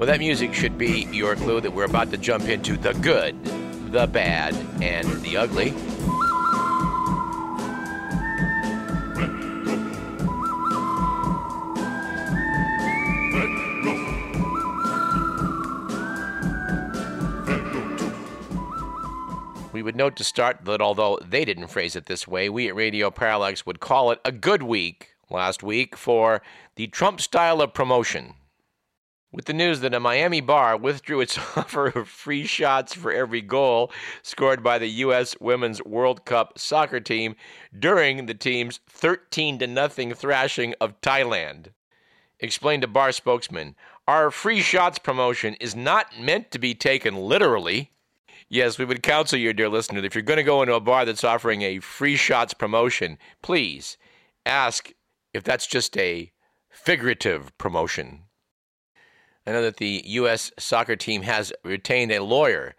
Well, that music should be your clue that we're about to jump into the good, the bad, and the ugly. We would note to start that although they didn't phrase it this way, we at Radio Parallax would call it a good week last week for the Trump style of promotion. With the news that a Miami bar withdrew its offer of free shots for every goal scored by the U.S. Women's World Cup soccer team during the team's 13 to nothing thrashing of Thailand. Explained a bar spokesman, our free shots promotion is not meant to be taken literally. Yes, we would counsel you, dear listener, if you're going to go into a bar that's offering a free shots promotion, please ask if that's just a figurative promotion. I know that the U.S. soccer team has retained a lawyer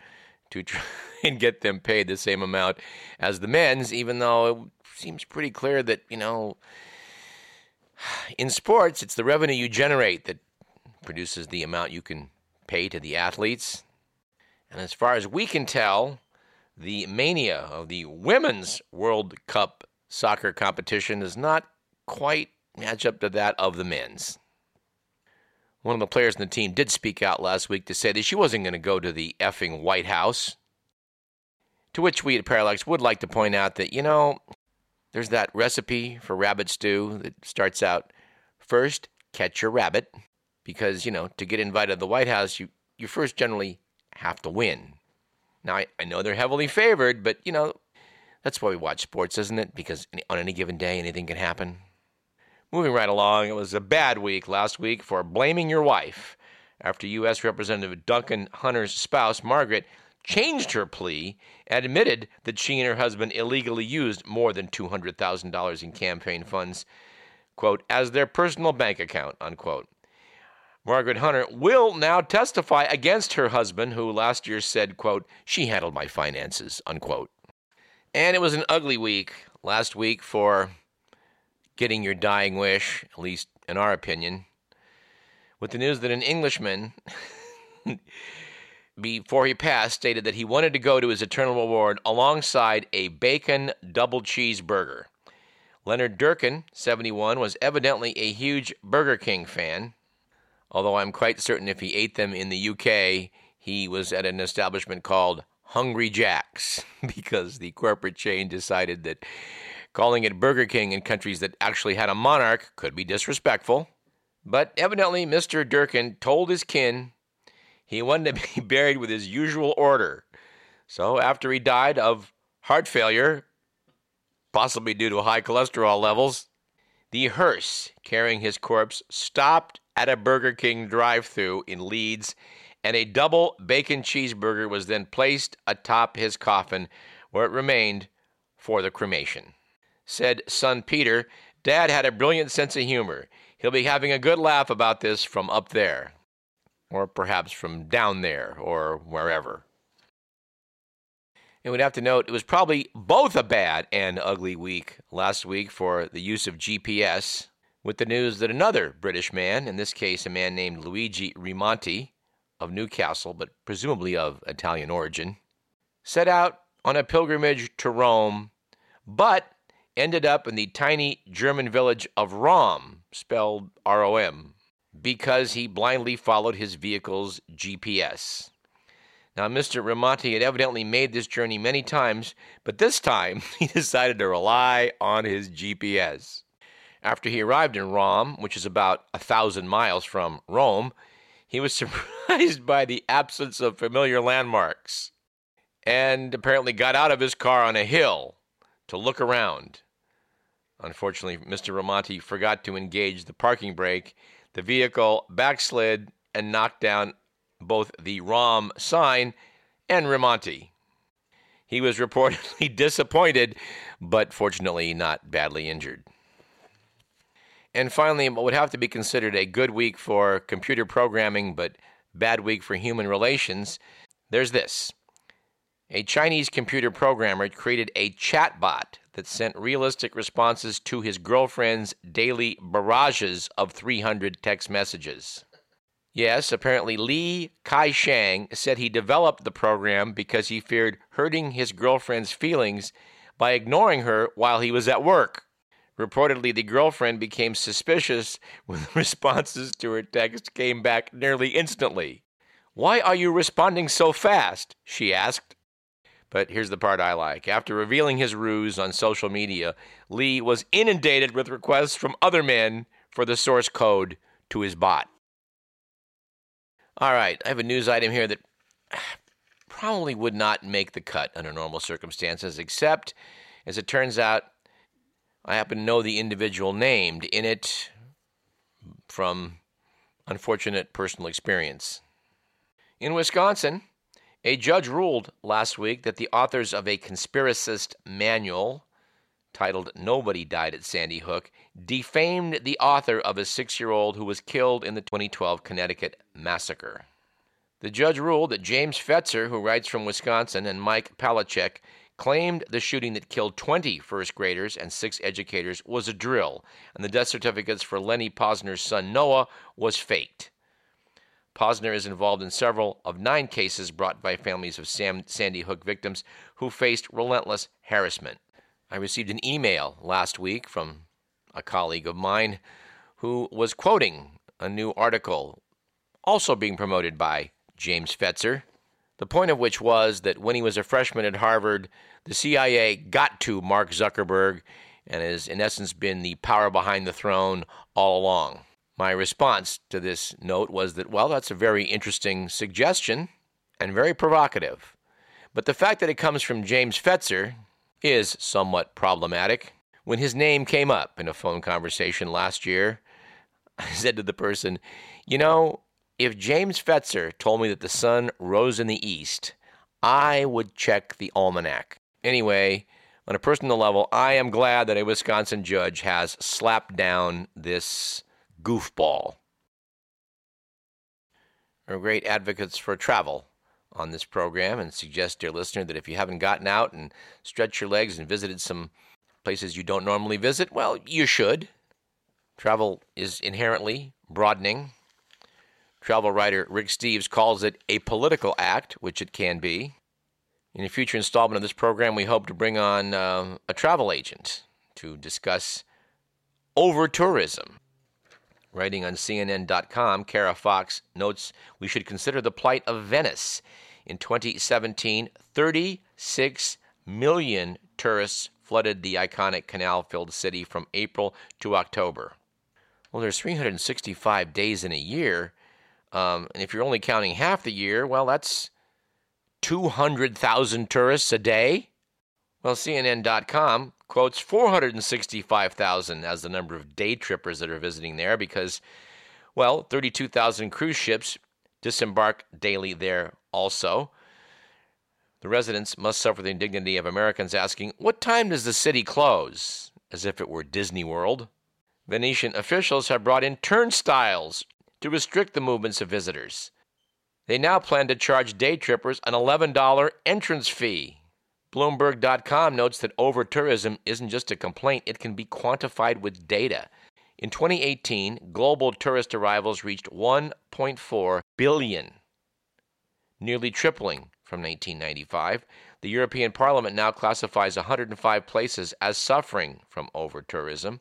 to try and get them paid the same amount as the men's, even though it seems pretty clear that, you know, in sports, it's the revenue you generate that produces the amount you can pay to the athletes. And as far as we can tell, the mania of the Women's World Cup soccer competition does not quite match up to that of the men's. One of the players in the team did speak out last week to say that she wasn't going to go to the effing White House. To which we at Parallax would like to point out that, you know, there's that recipe for rabbit stew that starts out first, catch your rabbit, because, you know, to get invited to the White House, you, you first generally have to win. Now, I, I know they're heavily favored, but, you know, that's why we watch sports, isn't it? Because on any given day, anything can happen. Moving right along, it was a bad week last week for blaming your wife after U.S. Representative Duncan Hunter's spouse, Margaret, changed her plea and admitted that she and her husband illegally used more than $200,000 in campaign funds, quote, as their personal bank account, unquote. Margaret Hunter will now testify against her husband, who last year said, quote, she handled my finances, unquote. And it was an ugly week last week for getting your dying wish, at least in our opinion, with the news that an Englishman, before he passed, stated that he wanted to go to his eternal reward alongside a bacon double cheeseburger. Leonard Durkin, 71, was evidently a huge Burger King fan although I'm quite certain if he ate them in the UK, he was at an establishment called Hungry Jack's because the corporate chain decided that calling it Burger King in countries that actually had a monarch could be disrespectful. But evidently, Mr. Durkin told his kin he wanted to be buried with his usual order. So after he died of heart failure, possibly due to high cholesterol levels, the hearse carrying his corpse stopped at a Burger King drive through in Leeds, and a double bacon cheeseburger was then placed atop his coffin, where it remained for the cremation. Said son Peter, Dad had a brilliant sense of humor. He'll be having a good laugh about this from up there, or perhaps from down there, or wherever. And we'd have to note it was probably both a bad and ugly week last week for the use of GPS with the news that another British man, in this case a man named Luigi Rimonti of Newcastle, but presumably of Italian origin, set out on a pilgrimage to Rome, but ended up in the tiny German village of Rom, spelled R O M, because he blindly followed his vehicle's GPS. Now, Mr. Rimonti had evidently made this journey many times, but this time he decided to rely on his GPS. After he arrived in Rom, which is about a thousand miles from Rome, he was surprised by the absence of familiar landmarks and apparently got out of his car on a hill to look around. Unfortunately, Mr. Rimonti forgot to engage the parking brake. The vehicle backslid and knocked down both the Rom sign and Rimonti. He was reportedly disappointed, but fortunately not badly injured. And finally, what would have to be considered a good week for computer programming, but bad week for human relations, there's this. A Chinese computer programmer created a chatbot that sent realistic responses to his girlfriend's daily barrages of 300 text messages. Yes, apparently Li Kai-shang said he developed the program because he feared hurting his girlfriend's feelings by ignoring her while he was at work. Reportedly, the girlfriend became suspicious when the responses to her text came back nearly instantly. Why are you responding so fast? she asked. But here's the part I like. After revealing his ruse on social media, Lee was inundated with requests from other men for the source code to his bot. All right, I have a news item here that probably would not make the cut under normal circumstances, except, as it turns out, I happen to know the individual named in it from unfortunate personal experience. In Wisconsin, a judge ruled last week that the authors of a conspiracist manual titled Nobody Died at Sandy Hook defamed the author of a six year old who was killed in the 2012 Connecticut massacre. The judge ruled that James Fetzer, who writes from Wisconsin, and Mike Palecek claimed the shooting that killed 20 first graders and six educators was a drill, and the death certificates for Lenny Pozner's son Noah was faked. Pozner is involved in several of nine cases brought by families of Sam, Sandy Hook victims who faced relentless harassment. I received an email last week from a colleague of mine who was quoting a new article also being promoted by James Fetzer. The point of which was that when he was a freshman at Harvard, the CIA got to Mark Zuckerberg and has, in essence, been the power behind the throne all along. My response to this note was that, well, that's a very interesting suggestion and very provocative. But the fact that it comes from James Fetzer is somewhat problematic. When his name came up in a phone conversation last year, I said to the person, You know, if James Fetzer told me that the sun rose in the east, I would check the almanac. Anyway, on a personal level, I am glad that a Wisconsin judge has slapped down this goofball. We're great advocates for travel on this program and suggest, dear listener, that if you haven't gotten out and stretched your legs and visited some places you don't normally visit, well, you should. Travel is inherently broadening. Travel writer Rick Steves calls it a political act, which it can be. In a future installment of this program, we hope to bring on uh, a travel agent to discuss over tourism. Writing on CNN.com, Kara Fox notes we should consider the plight of Venice. In 2017, 36 million tourists flooded the iconic canal filled city from April to October. Well, there's 365 days in a year. Um, and if you're only counting half the year, well, that's 200,000 tourists a day. Well, CNN.com quotes 465,000 as the number of day trippers that are visiting there because, well, 32,000 cruise ships disembark daily there also. The residents must suffer the indignity of Americans asking, What time does the city close? as if it were Disney World. Venetian officials have brought in turnstiles to restrict the movements of visitors. They now plan to charge day trippers an $11 entrance fee. Bloomberg.com notes that overtourism isn't just a complaint, it can be quantified with data. In 2018, global tourist arrivals reached 1.4 billion, nearly tripling from 1995. The European Parliament now classifies 105 places as suffering from overtourism.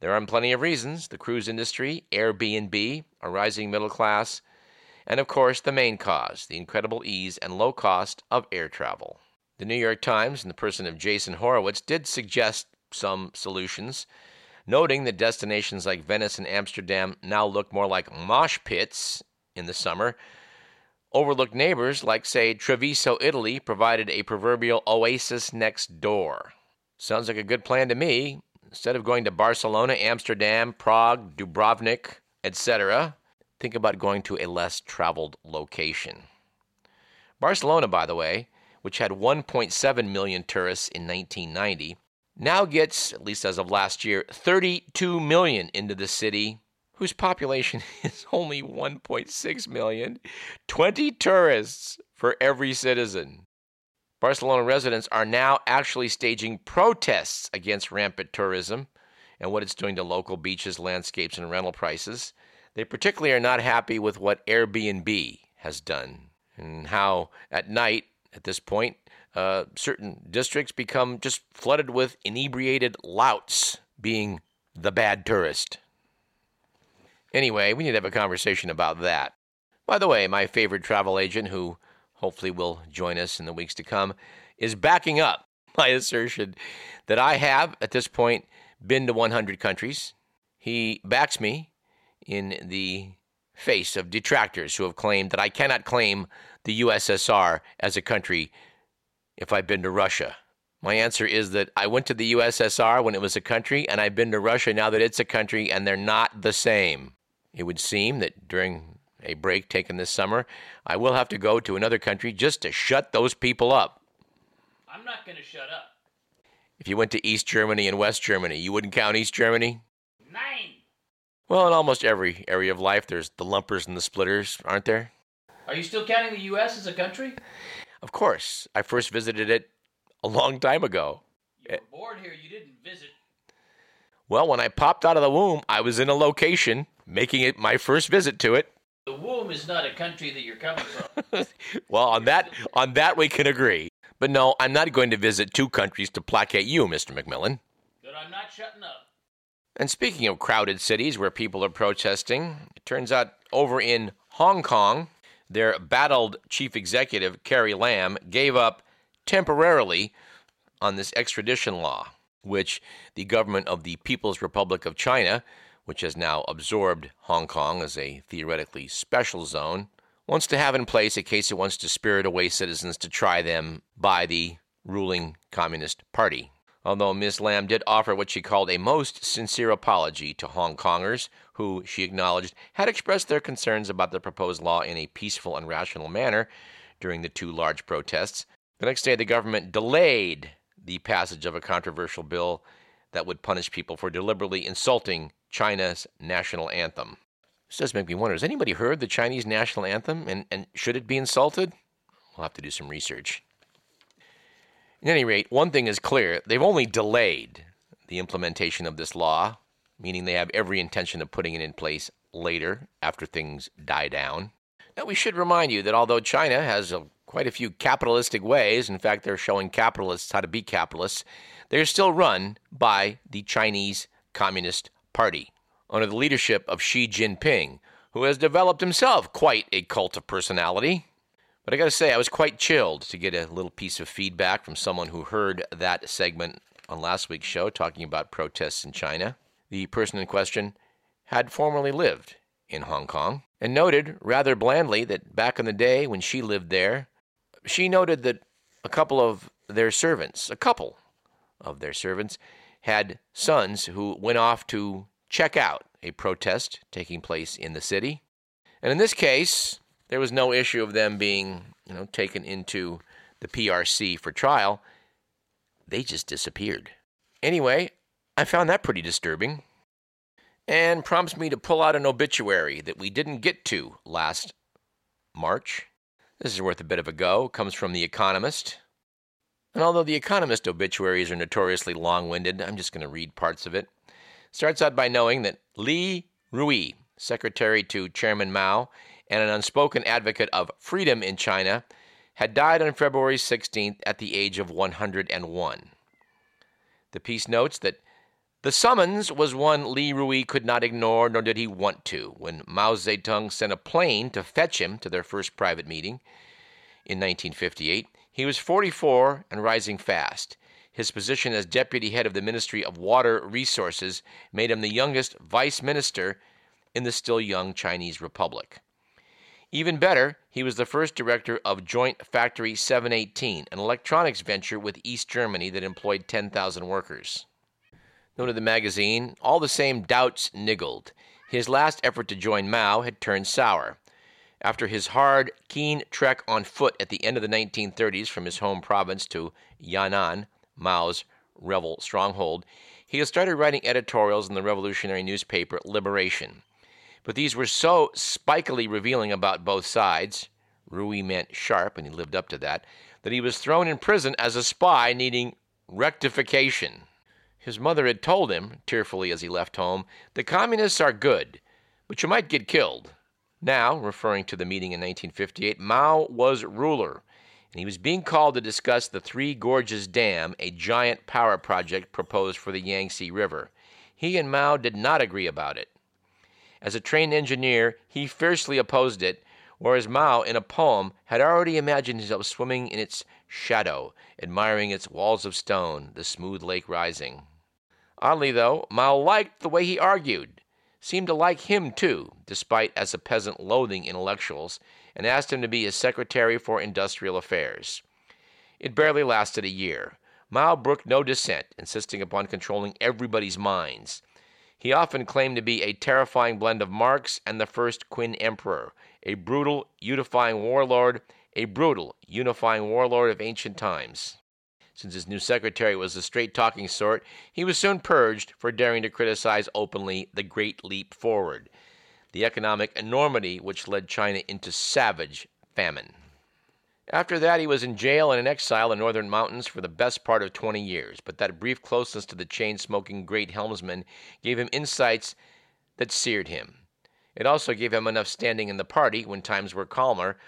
There are plenty of reasons the cruise industry, Airbnb, a rising middle class, and of course the main cause the incredible ease and low cost of air travel. The New York Times, in the person of Jason Horowitz, did suggest some solutions, noting that destinations like Venice and Amsterdam now look more like mosh pits in the summer. Overlooked neighbors like, say, Treviso, Italy, provided a proverbial oasis next door. Sounds like a good plan to me. Instead of going to Barcelona, Amsterdam, Prague, Dubrovnik, etc., think about going to a less traveled location. Barcelona, by the way, which had 1.7 million tourists in 1990, now gets, at least as of last year, 32 million into the city, whose population is only 1.6 million, 20 tourists for every citizen. Barcelona residents are now actually staging protests against rampant tourism and what it's doing to local beaches, landscapes, and rental prices. They particularly are not happy with what Airbnb has done and how at night, at this point, uh, certain districts become just flooded with inebriated louts being the bad tourist. Anyway, we need to have a conversation about that. By the way, my favorite travel agent, who hopefully will join us in the weeks to come, is backing up my assertion that I have, at this point, been to 100 countries. He backs me in the face of detractors who have claimed that I cannot claim the USSR as a country if I've been to Russia. My answer is that I went to the USSR when it was a country, and I've been to Russia now that it's a country, and they're not the same. It would seem that during a break taken this summer, I will have to go to another country just to shut those people up. I'm not going to shut up. If you went to East Germany and West Germany, you wouldn't count East Germany? Nine. Well, in almost every area of life, there's the lumpers and the splitters, aren't there? Are you still counting the U.S. as a country? Of course. I first visited it a long time ago. You were born here, you didn't visit. Well, when I popped out of the womb, I was in a location, making it my first visit to it. The womb is not a country that you're coming from. well, on that on that we can agree. But no, I'm not going to visit two countries to placate you, Mr. McMillan. But I'm not shutting up. And speaking of crowded cities where people are protesting, it turns out over in Hong Kong, their battled chief executive, Carrie Lam, gave up temporarily on this extradition law, which the government of the People's Republic of China, which has now absorbed Hong Kong as a theoretically special zone, wants to have in place in case it wants to spirit away citizens to try them by the ruling Communist Party. Although Ms. Lam did offer what she called a most sincere apology to Hong Kongers, who she acknowledged had expressed their concerns about the proposed law in a peaceful and rational manner during the two large protests. The next day, the government delayed the passage of a controversial bill that would punish people for deliberately insulting China's national anthem. This does make me wonder has anybody heard the Chinese national anthem and, and should it be insulted? We'll have to do some research. At any rate, one thing is clear they've only delayed the implementation of this law, meaning they have every intention of putting it in place later after things die down. Now, we should remind you that although China has a, quite a few capitalistic ways, in fact, they're showing capitalists how to be capitalists, they're still run by the Chinese Communist Party under the leadership of Xi Jinping, who has developed himself quite a cult of personality. But I got to say, I was quite chilled to get a little piece of feedback from someone who heard that segment on last week's show talking about protests in China. The person in question had formerly lived in Hong Kong and noted rather blandly that back in the day when she lived there, she noted that a couple of their servants, a couple of their servants, had sons who went off to check out a protest taking place in the city. And in this case, there was no issue of them being, you know, taken into the PRC for trial. They just disappeared. Anyway, I found that pretty disturbing and prompts me to pull out an obituary that we didn't get to last March. This is worth a bit of a go. It comes from The Economist. And although The Economist obituaries are notoriously long winded, I'm just going to read parts of it starts out by knowing that Li Rui, secretary to Chairman Mao and an unspoken advocate of freedom in China, had died on February 16th at the age of 101. The piece notes that the summons was one Li Rui could not ignore, nor did he want to, when Mao Zedong sent a plane to fetch him to their first private meeting in 1958. He was 44 and rising fast. His position as deputy head of the Ministry of Water Resources made him the youngest vice minister in the still young Chinese Republic. Even better, he was the first director of Joint Factory 718, an electronics venture with East Germany that employed 10,000 workers. Noted the magazine, all the same doubts niggled. His last effort to join Mao had turned sour. After his hard, keen trek on foot at the end of the 1930s from his home province to Yan'an, Mao's rebel stronghold, he had started writing editorials in the revolutionary newspaper Liberation. But these were so spikily revealing about both sides, Rui meant sharp, and he lived up to that, that he was thrown in prison as a spy needing rectification. His mother had told him, tearfully as he left home, the communists are good, but you might get killed. Now, referring to the meeting in 1958, Mao was ruler, and he was being called to discuss the Three Gorges Dam, a giant power project proposed for the Yangtze River. He and Mao did not agree about it. As a trained engineer, he fiercely opposed it, whereas Mao, in a poem, had already imagined himself swimming in its shadow, admiring its walls of stone, the smooth lake rising. Oddly, though, Mao liked the way he argued, seemed to like him too, despite as a peasant loathing intellectuals, and asked him to be his secretary for industrial affairs. It barely lasted a year. Mao brooked no dissent, insisting upon controlling everybody's minds. He often claimed to be a terrifying blend of Marx and the first Qin emperor, a brutal, unifying warlord, a brutal, unifying warlord of ancient times. Since his new secretary was a straight talking sort, he was soon purged for daring to criticize openly the Great Leap Forward, the economic enormity which led China into savage famine. After that, he was in jail and in exile in northern mountains for the best part of 20 years, but that brief closeness to the chain smoking great helmsman gave him insights that seared him. It also gave him enough standing in the party when times were calmer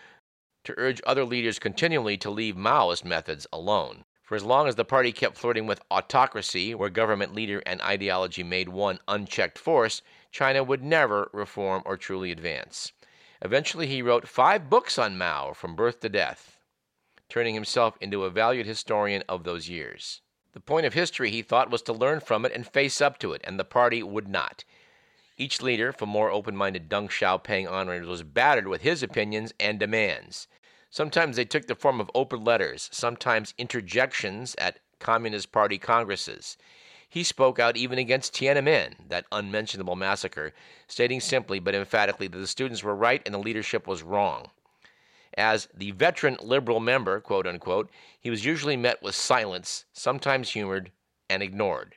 to urge other leaders continually to leave Maoist methods alone. For as long as the party kept flirting with autocracy, where government leader and ideology made one unchecked force, China would never reform or truly advance. Eventually, he wrote five books on Mao from birth to death, turning himself into a valued historian of those years. The point of history, he thought, was to learn from it and face up to it, and the party would not. Each leader, from more open minded Deng Xiaoping onwards, was battered with his opinions and demands. Sometimes they took the form of open letters, sometimes interjections at Communist Party congresses. He spoke out even against Tiananmen, that unmentionable massacre, stating simply but emphatically that the students were right and the leadership was wrong. As the veteran liberal member, quote unquote, he was usually met with silence, sometimes humored, and ignored.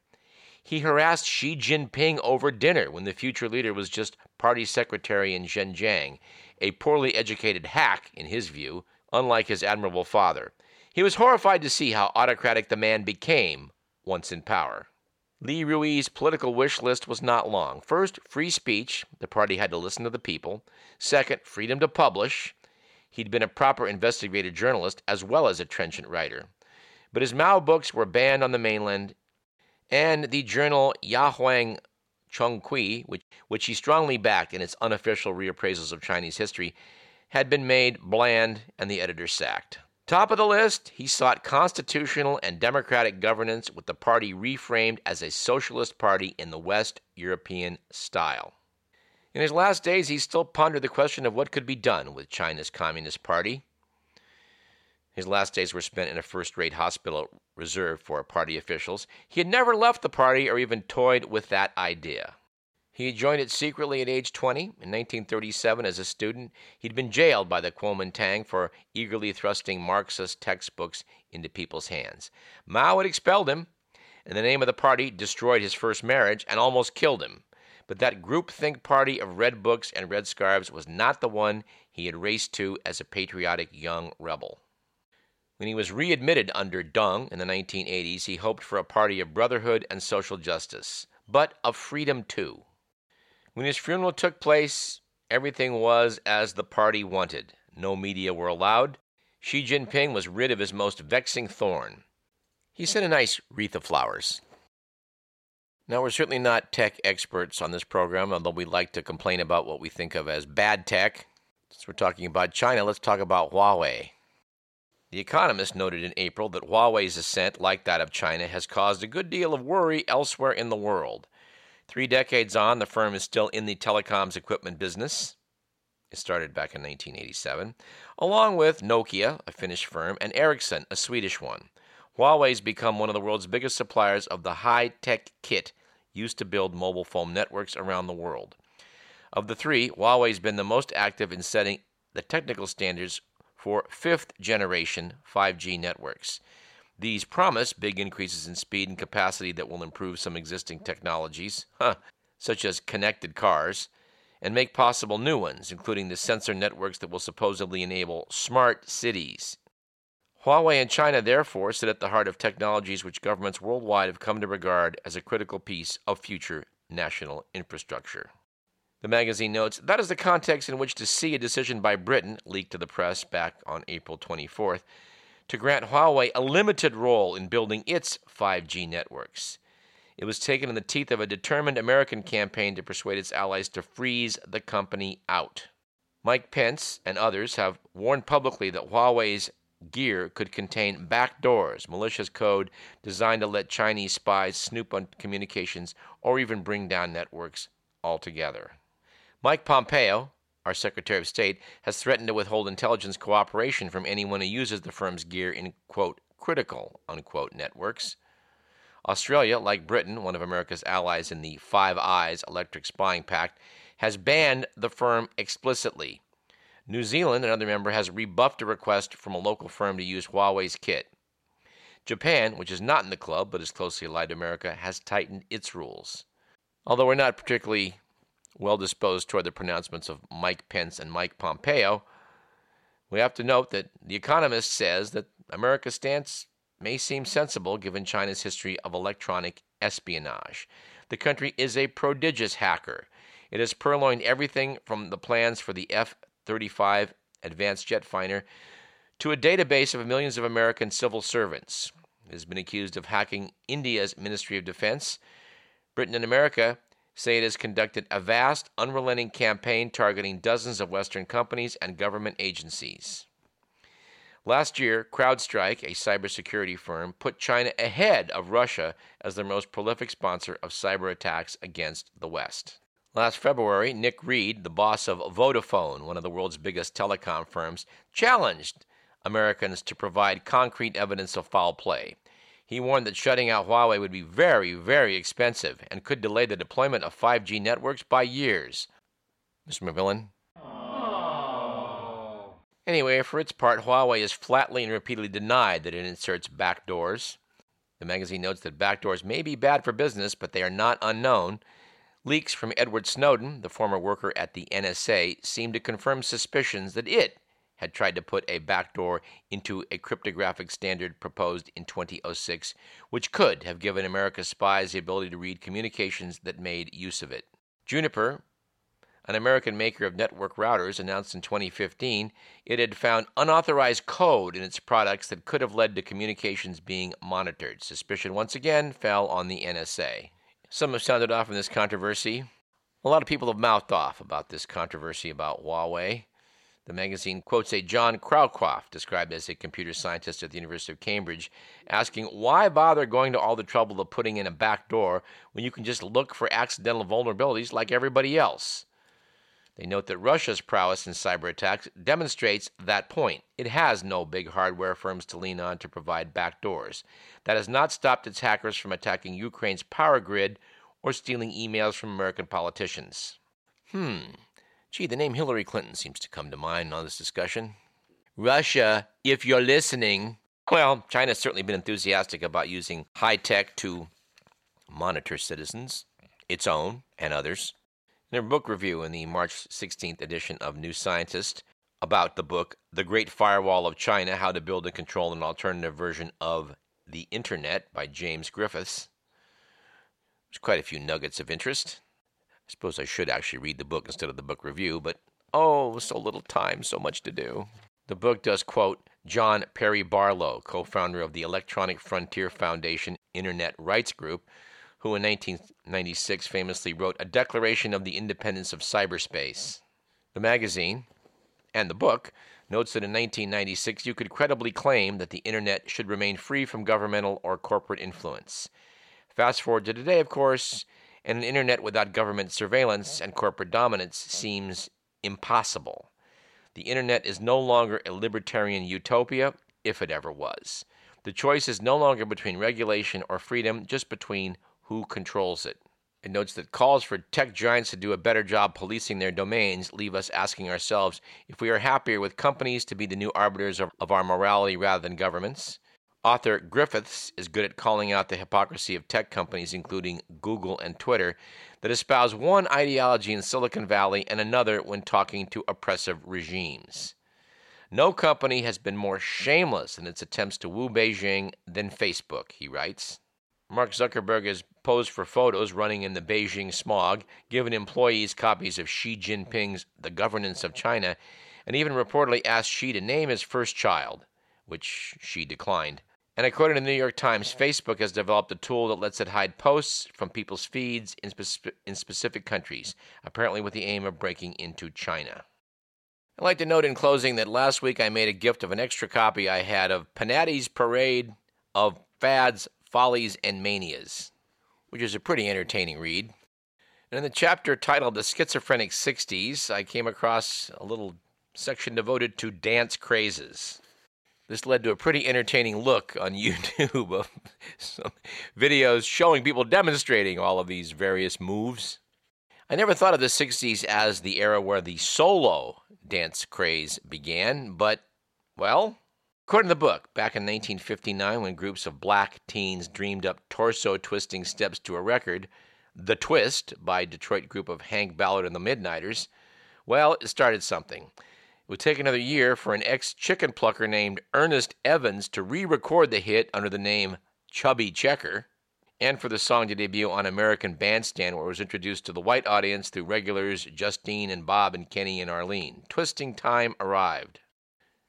He harassed Xi Jinping over dinner when the future leader was just party secretary in Zhejiang, a poorly educated hack, in his view, unlike his admirable father. He was horrified to see how autocratic the man became once in power. Li Rui's political wish list was not long. First, free speech. The party had to listen to the people. Second, freedom to publish. He'd been a proper investigative journalist as well as a trenchant writer. But his Mao books were banned on the mainland, and the journal Yanhuang Chunqiu, which, which he strongly backed in its unofficial reappraisals of Chinese history, had been made bland and the editor sacked. Top of the list, he sought constitutional and democratic governance with the party reframed as a socialist party in the West European style. In his last days, he still pondered the question of what could be done with China's Communist Party. His last days were spent in a first rate hospital reserved for party officials. He had never left the party or even toyed with that idea. He joined it secretly at age 20. In 1937, as a student, he'd been jailed by the Kuomintang for eagerly thrusting Marxist textbooks into people's hands. Mao had expelled him. In the name of the party, destroyed his first marriage and almost killed him. But that groupthink party of red books and red scarves was not the one he had raced to as a patriotic young rebel. When he was readmitted under Deng in the 1980s, he hoped for a party of brotherhood and social justice, but of freedom too. When his funeral took place, everything was as the party wanted. No media were allowed. Xi Jinping was rid of his most vexing thorn. He sent a nice wreath of flowers. Now, we're certainly not tech experts on this program, although we like to complain about what we think of as bad tech. Since we're talking about China, let's talk about Huawei. The Economist noted in April that Huawei's ascent, like that of China, has caused a good deal of worry elsewhere in the world. Three decades on, the firm is still in the telecoms equipment business. It started back in 1987, along with Nokia, a Finnish firm, and Ericsson, a Swedish one. Huawei's become one of the world's biggest suppliers of the high tech kit used to build mobile phone networks around the world. Of the three, Huawei's been the most active in setting the technical standards for fifth generation 5G networks. These promise big increases in speed and capacity that will improve some existing technologies, huh, such as connected cars, and make possible new ones, including the sensor networks that will supposedly enable smart cities. Huawei and China, therefore, sit at the heart of technologies which governments worldwide have come to regard as a critical piece of future national infrastructure. The magazine notes that is the context in which to see a decision by Britain, leaked to the press back on April 24th, to grant Huawei a limited role in building its 5G networks. It was taken in the teeth of a determined American campaign to persuade its allies to freeze the company out. Mike Pence and others have warned publicly that Huawei's gear could contain backdoors, malicious code designed to let Chinese spies snoop on communications or even bring down networks altogether. Mike Pompeo, our Secretary of State, has threatened to withhold intelligence cooperation from anyone who uses the firm's gear in, quote, critical, unquote, networks. Australia, like Britain, one of America's allies in the Five Eyes Electric Spying Pact, has banned the firm explicitly. New Zealand, another member, has rebuffed a request from a local firm to use Huawei's kit. Japan, which is not in the club but is closely allied to America, has tightened its rules. Although we're not particularly well disposed toward the pronouncements of Mike Pence and Mike Pompeo, we have to note that The Economist says that America's stance may seem sensible given China's history of electronic espionage. The country is a prodigious hacker. It has purloined everything from the plans for the F 35 advanced jet fighter to a database of millions of American civil servants. It has been accused of hacking India's Ministry of Defense. Britain and America say it has conducted a vast, unrelenting campaign targeting dozens of Western companies and government agencies. Last year, CrowdStrike, a cybersecurity firm, put China ahead of Russia as the most prolific sponsor of cyber attacks against the West. Last February, Nick Read, the boss of Vodafone, one of the world's biggest telecom firms, challenged Americans to provide concrete evidence of foul play. He warned that shutting out Huawei would be very, very expensive and could delay the deployment of 5G networks by years. Mr. McMillan? Oh. Anyway, for its part, Huawei has flatly and repeatedly denied that it inserts backdoors. The magazine notes that backdoors may be bad for business, but they are not unknown. Leaks from Edward Snowden, the former worker at the NSA, seem to confirm suspicions that it had tried to put a backdoor into a cryptographic standard proposed in 2006, which could have given America's spies the ability to read communications that made use of it. Juniper, an American maker of network routers, announced in 2015 it had found unauthorized code in its products that could have led to communications being monitored. Suspicion once again fell on the NSA. Some have sounded off in this controversy. A lot of people have mouthed off about this controversy about Huawei. The magazine quotes a John Crowcroft, described as a computer scientist at the University of Cambridge, asking why bother going to all the trouble of putting in a back door when you can just look for accidental vulnerabilities like everybody else. They note that Russia's prowess in cyber attacks demonstrates that point. It has no big hardware firms to lean on to provide backdoors. That has not stopped its hackers from attacking Ukraine's power grid or stealing emails from American politicians. Hmm. Gee, the name Hillary Clinton seems to come to mind on this discussion. Russia, if you're listening, well, China's certainly been enthusiastic about using high tech to monitor citizens, its own and others. In their book review in the March 16th edition of New Scientist about the book The Great Firewall of China How to Build and Control an Alternative Version of the Internet by James Griffiths, there's quite a few nuggets of interest. I suppose I should actually read the book instead of the book review, but oh, so little time, so much to do. The book does quote John Perry Barlow, co founder of the Electronic Frontier Foundation Internet Rights Group, who in 1996 famously wrote A Declaration of the Independence of Cyberspace. The magazine and the book notes that in 1996 you could credibly claim that the Internet should remain free from governmental or corporate influence. Fast forward to today, of course, and an internet without government surveillance and corporate dominance seems impossible. The internet is no longer a libertarian utopia, if it ever was. The choice is no longer between regulation or freedom, just between who controls it. It notes that calls for tech giants to do a better job policing their domains leave us asking ourselves if we are happier with companies to be the new arbiters of, of our morality rather than governments. Author Griffiths is good at calling out the hypocrisy of tech companies, including Google and Twitter, that espouse one ideology in Silicon Valley and another when talking to oppressive regimes. No company has been more shameless in its attempts to woo Beijing than Facebook, he writes. Mark Zuckerberg has posed for photos running in the Beijing smog, given employees copies of Xi Jinping's The Governance of China, and even reportedly asked Xi to name his first child, which Xi declined. And according to the New York Times, Facebook has developed a tool that lets it hide posts from people's feeds in, speci- in specific countries, apparently with the aim of breaking into China. I'd like to note in closing that last week I made a gift of an extra copy I had of Panati's Parade of Fads, Follies, and Manias, which is a pretty entertaining read. And in the chapter titled The Schizophrenic 60s, I came across a little section devoted to dance crazes. This led to a pretty entertaining look on YouTube of some videos showing people demonstrating all of these various moves. I never thought of the 60s as the era where the solo dance craze began, but, well, according to the book, back in 1959, when groups of black teens dreamed up torso twisting steps to a record, The Twist by Detroit group of Hank Ballard and the Midnighters, well, it started something. It would take another year for an ex chicken plucker named Ernest Evans to re record the hit under the name Chubby Checker, and for the song to debut on American Bandstand, where it was introduced to the white audience through regulars Justine and Bob and Kenny and Arlene. Twisting time arrived.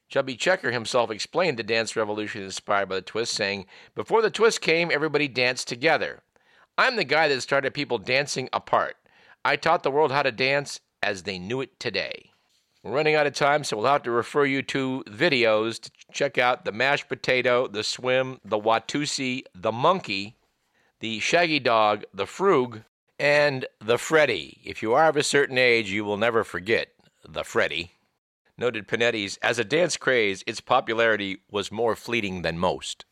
Chubby Checker himself explained the dance revolution inspired by the twist, saying, Before the twist came, everybody danced together. I'm the guy that started people dancing apart. I taught the world how to dance as they knew it today. We're running out of time, so we'll have to refer you to videos to check out the mashed potato, the swim, the Watusi, the monkey, the shaggy dog, the frug, and the Freddy. If you are of a certain age, you will never forget the Freddy. Noted Panati's, as a dance craze, its popularity was more fleeting than most.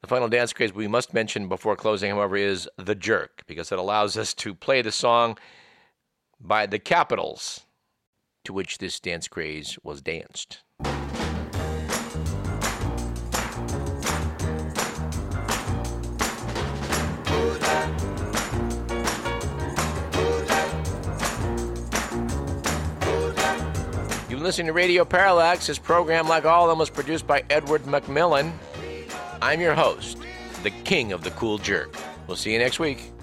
The final dance craze we must mention before closing, however, is The Jerk, because it allows us to play the song by the Capitols, to which this dance craze was danced. You've been listening to Radio Parallax. This program, like all of them, was produced by Edward McMillan. I'm your host, the king of the cool jerk. We'll see you next week.